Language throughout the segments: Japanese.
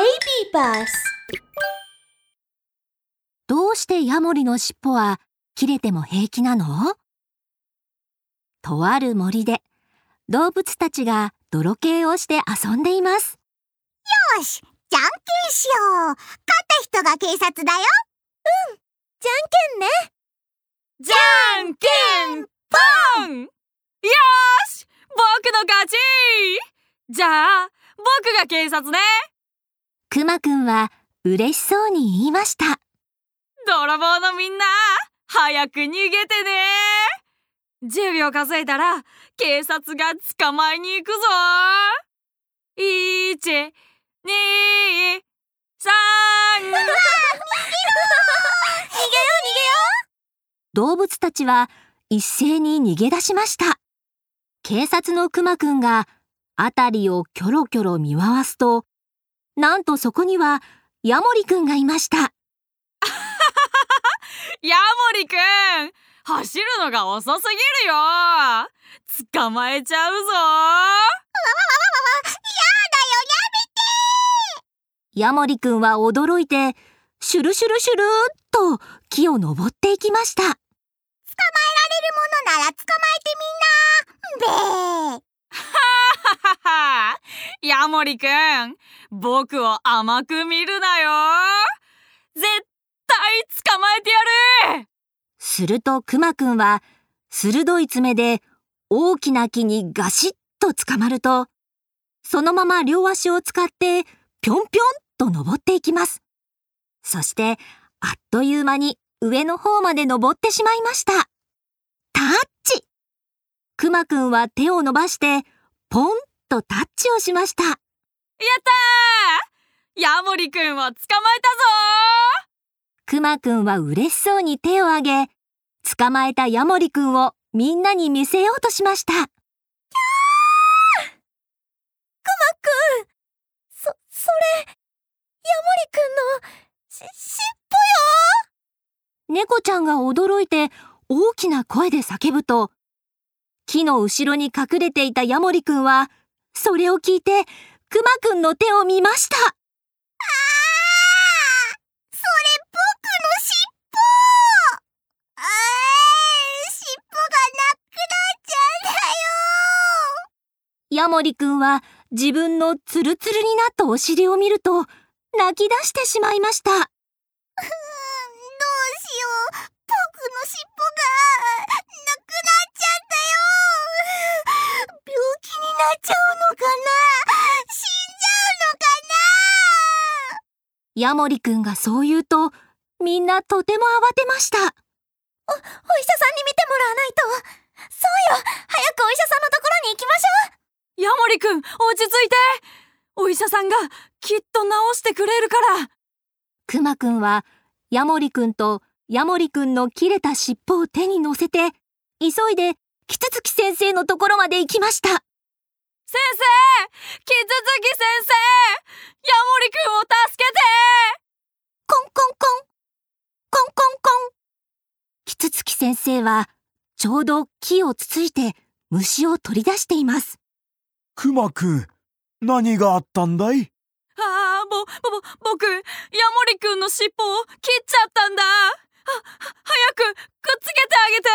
Baby Bus どうしてヤモリの尻尾は切れても平気なの？とある森で動物たちが泥系をして遊んでいます。よし、じゃんけんしよう。勝った人が警察だよ。うん、じゃんけんね。じゃんけんぽんよし僕の勝ちじゃあ、僕が警察ねくまくんは嬉しそうに言いました。泥棒のみんな、早く逃げてね10秒数えたら、警察が捕まえに行くぞ !1、2、3、逃げよ逃げよ動物たちは一斉に逃げ出しました。警察のくまくんが辺りをキョロキョロ見回すと、なんとそこにはヤモリくんがいました。ヤモリくん走るのが遅すぎるよ。捕まえちゃうぞ。わわわわわわやだよやめて。ヤモリくんは驚いて、シュルシュルシュルーっと木を登っていきました。捕まえられるものなら捕まえてみんな。べー。は ヤモリくん僕を甘く見るなよ絶対捕まえてやるするとくまくんは鋭い爪で大きな木にガシッと捕まるとそのまま両足を使ってぴょんぴょんと登っていきます。そしてあっという間に上の方まで登ってしまいました。タッチくまくんは手を伸ばしてポンとタッチをしました。やったーヤモリくんを捕まえたぞくまくんは嬉しそうに手を挙げ、捕まえたヤモリくんをみんなに見せようとしました。ーくまくんそ、それ、ヤモリくんの、し、尻尾よ猫ちゃんが驚いて大きな声で叫ぶと、木の後ろに隠れていたヤモリくんは、それを聞いて、くまくんの手を見ました。あヤモリくんは自分のツルツルになったお尻を見ると泣き出してしまいました。ヤモリくんがそう言うとみんなとても慌てました。お、お医者さんに見てもらわないと。そうよ。早くお医者さんのところに行きましょう。ヤモリくん、落ち着いて。お医者さんがきっと治してくれるから。くまくんは、ヤモリくんとヤモリくんの切れた尻尾を手に乗せて、急いでキツツキ先生のところまで行きました。先生！キツツキ先生！ヤモリくんを助けて先生は、ちょうど木をつついて虫を取り出しています。くまくん、何があったんだい？ああ、ぼ、ぼ、僕、ヤモリくんの尻尾を切っちゃったんだ。は、早く、くっつけてあげて。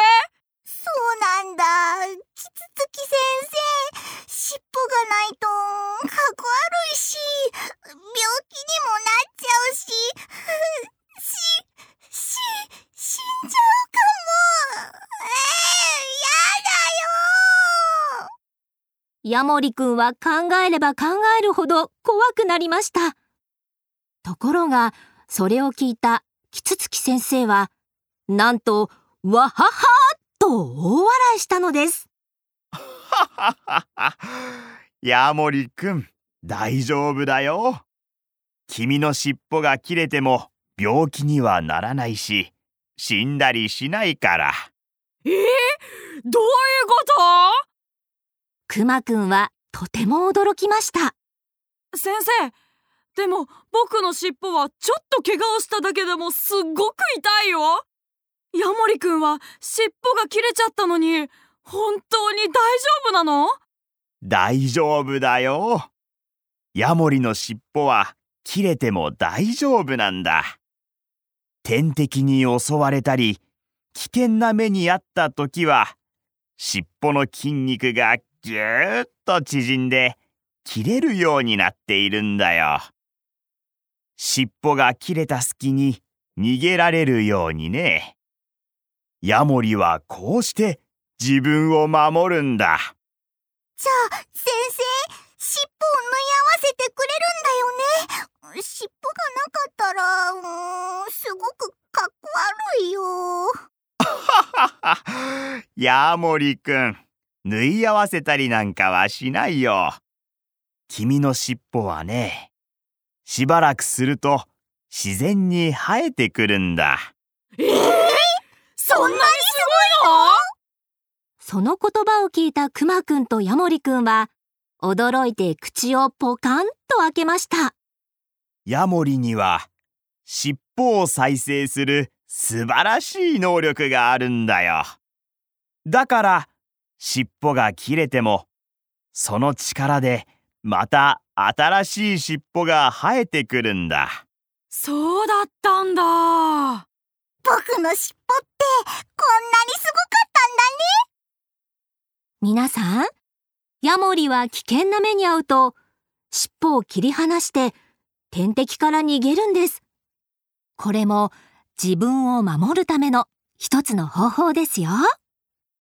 そうなんだ。キツツキ先生、尻尾がないと、かっこ悪いし、病気にもなっちゃうし、し、し、死んじゃうかも。えー、やだヤモリくんは考えれば考えるほど怖くなりました。ところが、それを聞いたキツツキ先生は、なんと、わははと大笑いしたのです。はははヤモリくん、大丈夫だよ。君の尻尾が切れても病気にはならないし、死んだりしないから。えー、どういうこと？くまくんはとても驚きました。先生、でも僕の尻尾はちょっと怪我をしただけでもすっごく痛いよ。ヤモリくんは尻尾が切れちゃったのに本当に大丈夫なの？大丈夫だよ。ヤモリの尻尾は切れても大丈夫なんだ。天敵に襲われたり、危険な目にあった時は、尻尾の筋肉がぎゅーっと縮んで切れるようになっているんだよ。尻尾が切れた隙に逃げられるようにね。ヤモリはこうして自分を守るんだ。じゃあ、先生、尻尾を縫い合わせてくれるんだよね。尻尾がなかったら、うーん、すごくかっこ悪いよ。ヤモリくん、縫い合わせたりなんかはしないよ。君の尻尾はね、しばらくすると自然に生えてくるんだ。えー、そんなにすごいの？その言葉を聞いたくまくんとヤモリくんは、驚いて口をポカンと開けました。ヤモリには、尻尾を再生する素晴らしい能力があるんだよ。だから、尻尾が切れても、その力でまた新しい尻尾が生えてくるんだ。そうだったんだ。僕の尻尾ってこんなにすごかったんだね。皆さん、ヤモリは危険な目に遭うと、尻尾を切り離して天敵から逃げるんです。これも自分を守るための一つの方法ですよ。